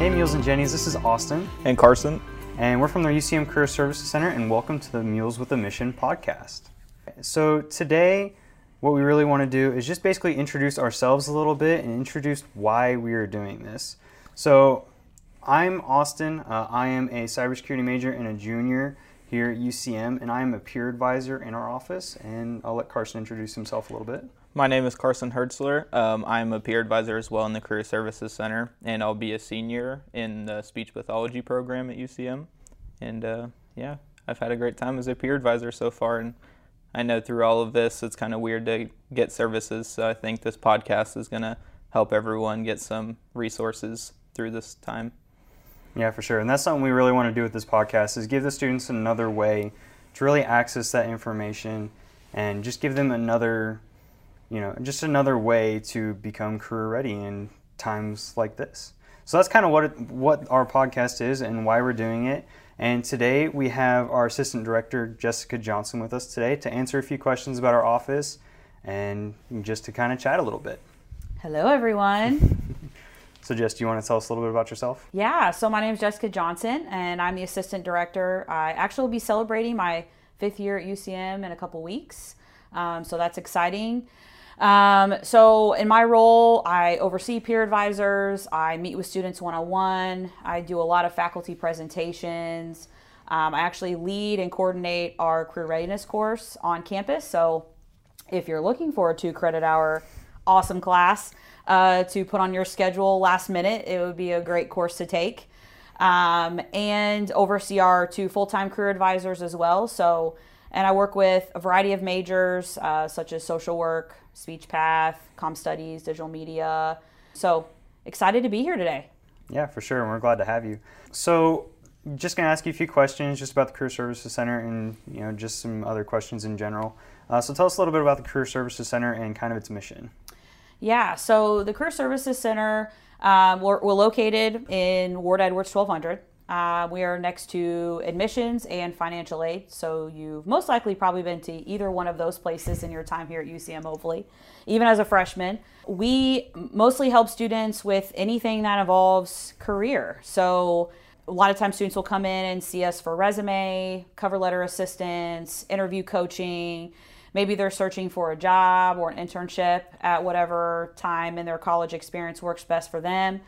Hey, Mules and Jennies, this is Austin, And Carson. and we're from the UCM Career Services Center, and welcome to the Mules with a Mission podcast. So, today, what we really want to do is just basically introduce ourselves a little bit and introduce why we are doing this. So, I'm Austin. Uh, I am a cybersecurity major and a junior here at UCM, and I am a peer advisor in our office. And I'll let Carson introduce himself a little bit. My name is Carson Hertzler. Um, I'm a peer advisor as well in the Career Services Center, and I'll be a senior in the speech pathology program at UCM. And uh, yeah, I've had a great time as a peer advisor so far. And I know through all of this, it's kind of weird to get services. So I think this podcast is going to help everyone get some resources through this time. Yeah, for sure. And that's something we really want to do with this podcast is give the students another way to really access that information and just give them another, you know, just another way to become career ready in times like this. So that's kind of what it, what our podcast is and why we're doing it. And today we have our assistant director Jessica Johnson with us today to answer a few questions about our office and just to kind of chat a little bit. Hello, everyone. So Jess, do you want to tell us a little bit about yourself? yeah, so my name is Jessica Johnson, and I'm the assistant director. I actually will be celebrating my fifth year at UCM in a couple weeks, um, so that's exciting. Um, so, in my role, I oversee peer advisors, I meet with students one on one, I do a lot of faculty presentations. Um, I actually lead and coordinate our career readiness course on campus. So, if you're looking for a two credit hour awesome class uh, to put on your schedule last minute, it would be a great course to take. Um, and oversee our two full time career advisors as well. So, and I work with a variety of majors uh, such as social work, speech path, com studies, digital media. So, excited to be here today. Yeah, for sure. And we're glad to have you. So, just going to ask you a few questions just about the Career Services Center and you know just some other questions in general. Uh, so, tell us a little bit about the Career Services Center and kind of its mission. Yeah, so the Career Services Center, um, we're, we're located in Ward Edwards 1200. Uh, we are next to admissions and financial aid, so you've most likely probably been to either one of those places in your time here at UCM, hopefully, even as a freshman. We mostly help students with anything that involves career. So a lot of times students will come in and see us for resume, cover letter assistance, interview coaching. Maybe they're searching for a job or an internship at whatever time in their college experience works best for them.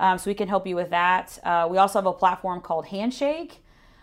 Um, so we can help you with that. Uh, we also have a platform called Handshake,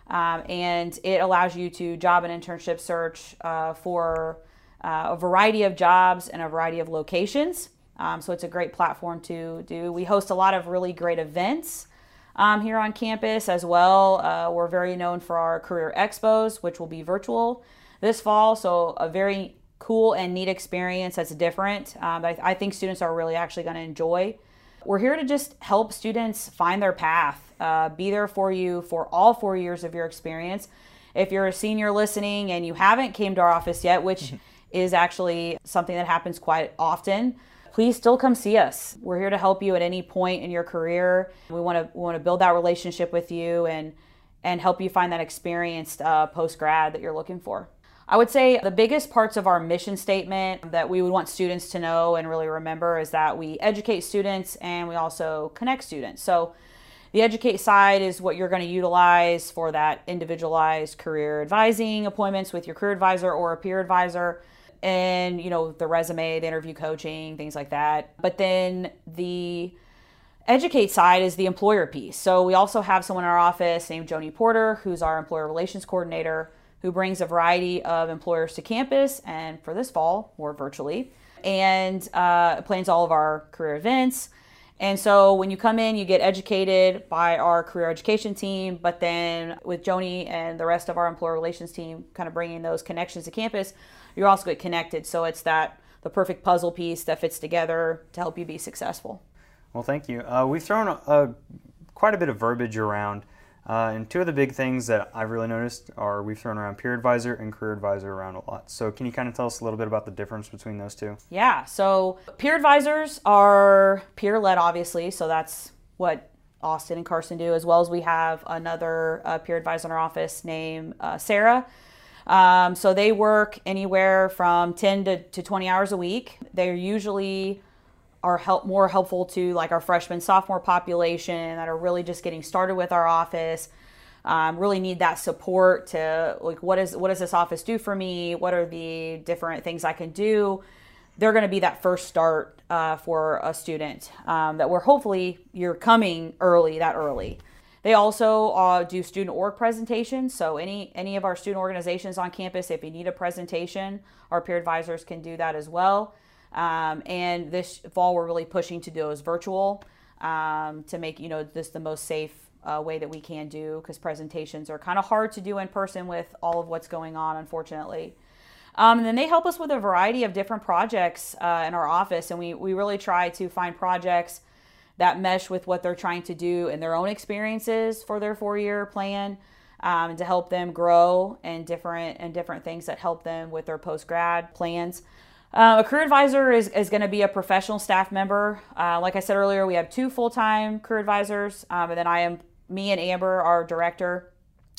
um, and it allows you to job and internship search uh, for uh, a variety of jobs and a variety of locations. Um, so it's a great platform to do. We host a lot of really great events um, here on campus as well. Uh, we're very known for our career expos, which will be virtual this fall. So a very cool and neat experience that's different. Um, I, I think students are really actually going to enjoy. We're here to just help students find their path, uh, be there for you for all four years of your experience. If you're a senior listening and you haven't came to our office yet, which is actually something that happens quite often, please still come see us. We're here to help you at any point in your career. We want to we want to build that relationship with you and and help you find that experienced uh, post grad that you're looking for. I would say the biggest parts of our mission statement that we would want students to know and really remember is that we educate students and we also connect students. So the educate side is what you're going to utilize for that individualized career advising appointments with your career advisor or a peer advisor and you know the resume, the interview coaching, things like that. But then the educate side is the employer piece. So we also have someone in our office named Joni Porter who's our employer relations coordinator who brings a variety of employers to campus and for this fall or virtually and uh, plans all of our career events. And so when you come in you get educated by our career education team but then with joni and the rest of our employer relations team kind of bringing those connections to campus you also get connected. So it's that the perfect puzzle piece that fits together to help you be successful. Well, thank you. Uh, we've thrown a, a, quite a bit of verbiage around, uh, and two of the big things that I've really noticed are we've thrown around peer advisor and career advisor around a lot. So, can you kind of tell us a little bit about the difference between those two? Yeah, so peer advisors are peer led, obviously, so that's what Austin and Carson do, as well as we have another uh, peer advisor in our office named uh, Sarah. Um, so they work anywhere from 10 to, to 20 hours a week. They're usually are help more helpful to like our freshman sophomore population that are really just getting started with our office um, really need that support to like what is what does this office do for me? What are the different things i can do? They're going to be that first start uh, for a student um, that we're hopefully you're coming early that early. They also uh, do student org presentations. So any any of our student organizations on campus if you need a presentation our peer advisors can do that as well um, and this fall we're really pushing to do those virtual um, to make you know this the most safe uh, way that we can do because presentations are kind of hard to do in person with all of what's going on unfortunately. Um, and then they help us with a variety of different projects uh, in our office and we, we really try to find projects that mesh with what they're trying to do in their own experiences for their four-year plan um, to help them grow and different and different things that help them with their post-grad plans uh, a career advisor is, is going to be a professional staff member. Uh, like I said earlier, we have two full time career advisors, um, and then I am, me and Amber, our director,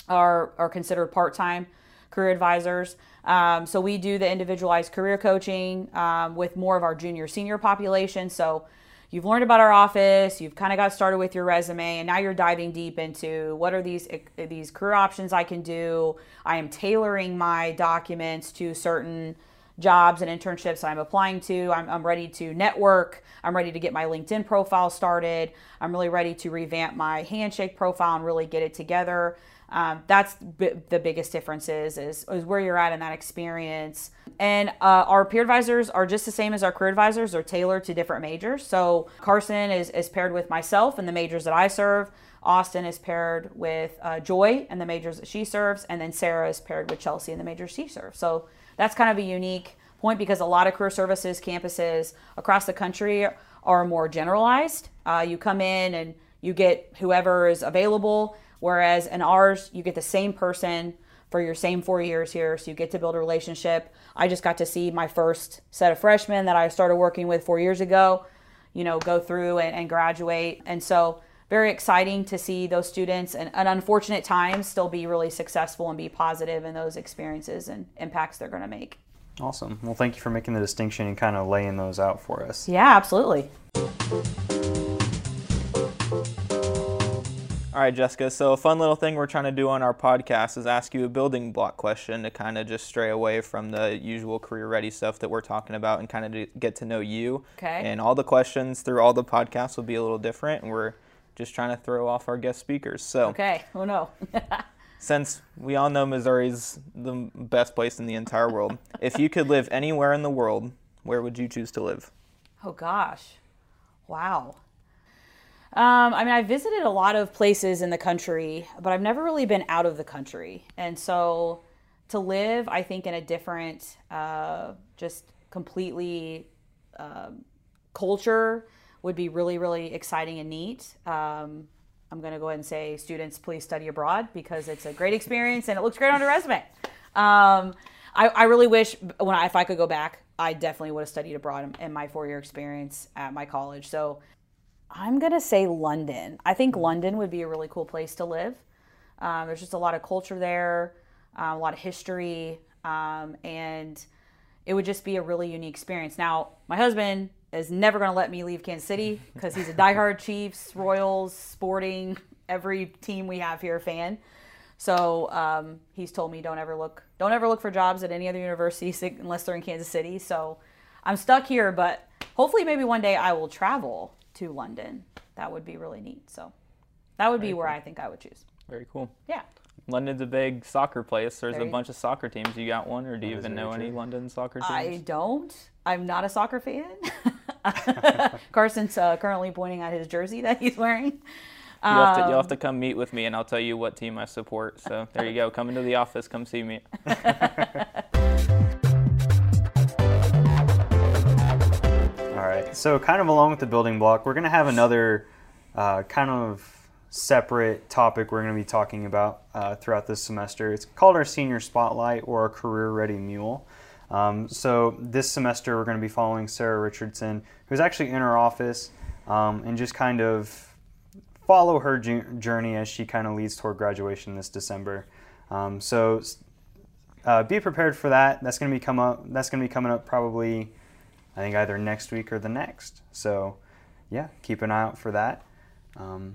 are, are considered part time career advisors. Um, so we do the individualized career coaching um, with more of our junior senior population. So you've learned about our office, you've kind of got started with your resume, and now you're diving deep into what are these these career options I can do. I am tailoring my documents to certain jobs and internships I'm applying to. I'm, I'm, ready to network. I'm ready to get my LinkedIn profile started. I'm really ready to revamp my handshake profile and really get it together. Um, that's b- the biggest difference is, is, is where you're at in that experience. And uh, our peer advisors are just the same as our career advisors. They're tailored to different majors. So Carson is, is paired with myself and the majors that I serve. Austin is paired with uh, Joy and the majors that she serves, and then Sarah is paired with Chelsea and the majors she serves. So that's kind of a unique point because a lot of career services campuses across the country are more generalized. Uh, you come in and you get whoever is available, whereas in ours, you get the same person for your same four years here. So you get to build a relationship. I just got to see my first set of freshmen that I started working with four years ago, you know, go through and, and graduate. And so very exciting to see those students and, and unfortunate times still be really successful and be positive in those experiences and impacts they're going to make. Awesome. Well, thank you for making the distinction and kind of laying those out for us. Yeah, absolutely. All right, Jessica. So, a fun little thing we're trying to do on our podcast is ask you a building block question to kind of just stray away from the usual career ready stuff that we're talking about and kind of get to know you. Okay. And all the questions through all the podcasts will be a little different, and we're just trying to throw off our guest speakers. So, okay. Oh, no. since we all know Missouri's the best place in the entire world, if you could live anywhere in the world, where would you choose to live? Oh gosh, wow. Um, I mean, I visited a lot of places in the country, but I've never really been out of the country, and so to live, I think, in a different, uh, just completely uh, culture would be really, really exciting and neat. Um, I'm going to go ahead and say, students, please study abroad because it's a great experience and it looks great on a resume. Um, I, I, really wish when I, if I could go back, I definitely would have studied abroad in, in my four-year experience at my college. So I'm going to say London. I think London would be a really cool place to live. Um, there's just a lot of culture there, uh, a lot of history, um, and it would just be a really unique experience. Now, my husband is never going to let me leave Kansas City because he's a diehard Chiefs, Royals, Sporting, every team we have here fan. So um, he's told me don't ever look don't ever look for jobs at any other universities unless they're in Kansas City. So I'm stuck here, but hopefully maybe one day I will travel to London. That would be really neat. So that would Very be where I think I would choose. Very cool. Yeah. London's a big soccer place. There's a bunch of soccer teams. You got one, or do you even know any London soccer teams? I don't. I'm not a soccer fan. Carson's uh, currently pointing at his jersey that he's wearing. You'll have, to, you'll have, to, um, come meet with me, and I'll tell you what team I support. So there you go. Come into the office. Come see me. All right. So kind of along with the building block, we're going to have another uh, kind of separate topic we're going to be talking about uh, throughout this semester. It's called our Senior Spotlight or our Career Ready Mule. Um, so this semester we're going to be following Sarah Richardson, who's actually in our office, um, and just kind of follow her journey as she kind of leads toward graduation this December. Um, so uh, be prepared for that. That's going to be come up. That's going to be coming up probably I think either next week or the next. So, yeah, keep an eye out for that. Um,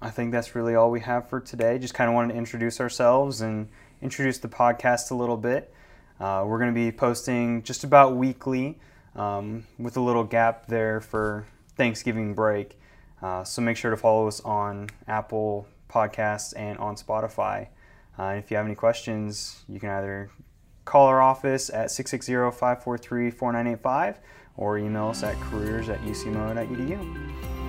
I think that's really all we have for today. Just kind of wanted to introduce ourselves and introduce the podcast a little bit. Uh, we're going to be posting just about weekly um, with a little gap there for Thanksgiving break. Uh, so make sure to follow us on Apple Podcasts and on Spotify. Uh, and if you have any questions, you can either call our office at 660 543 4985 or email us at careers at ucmo.edu.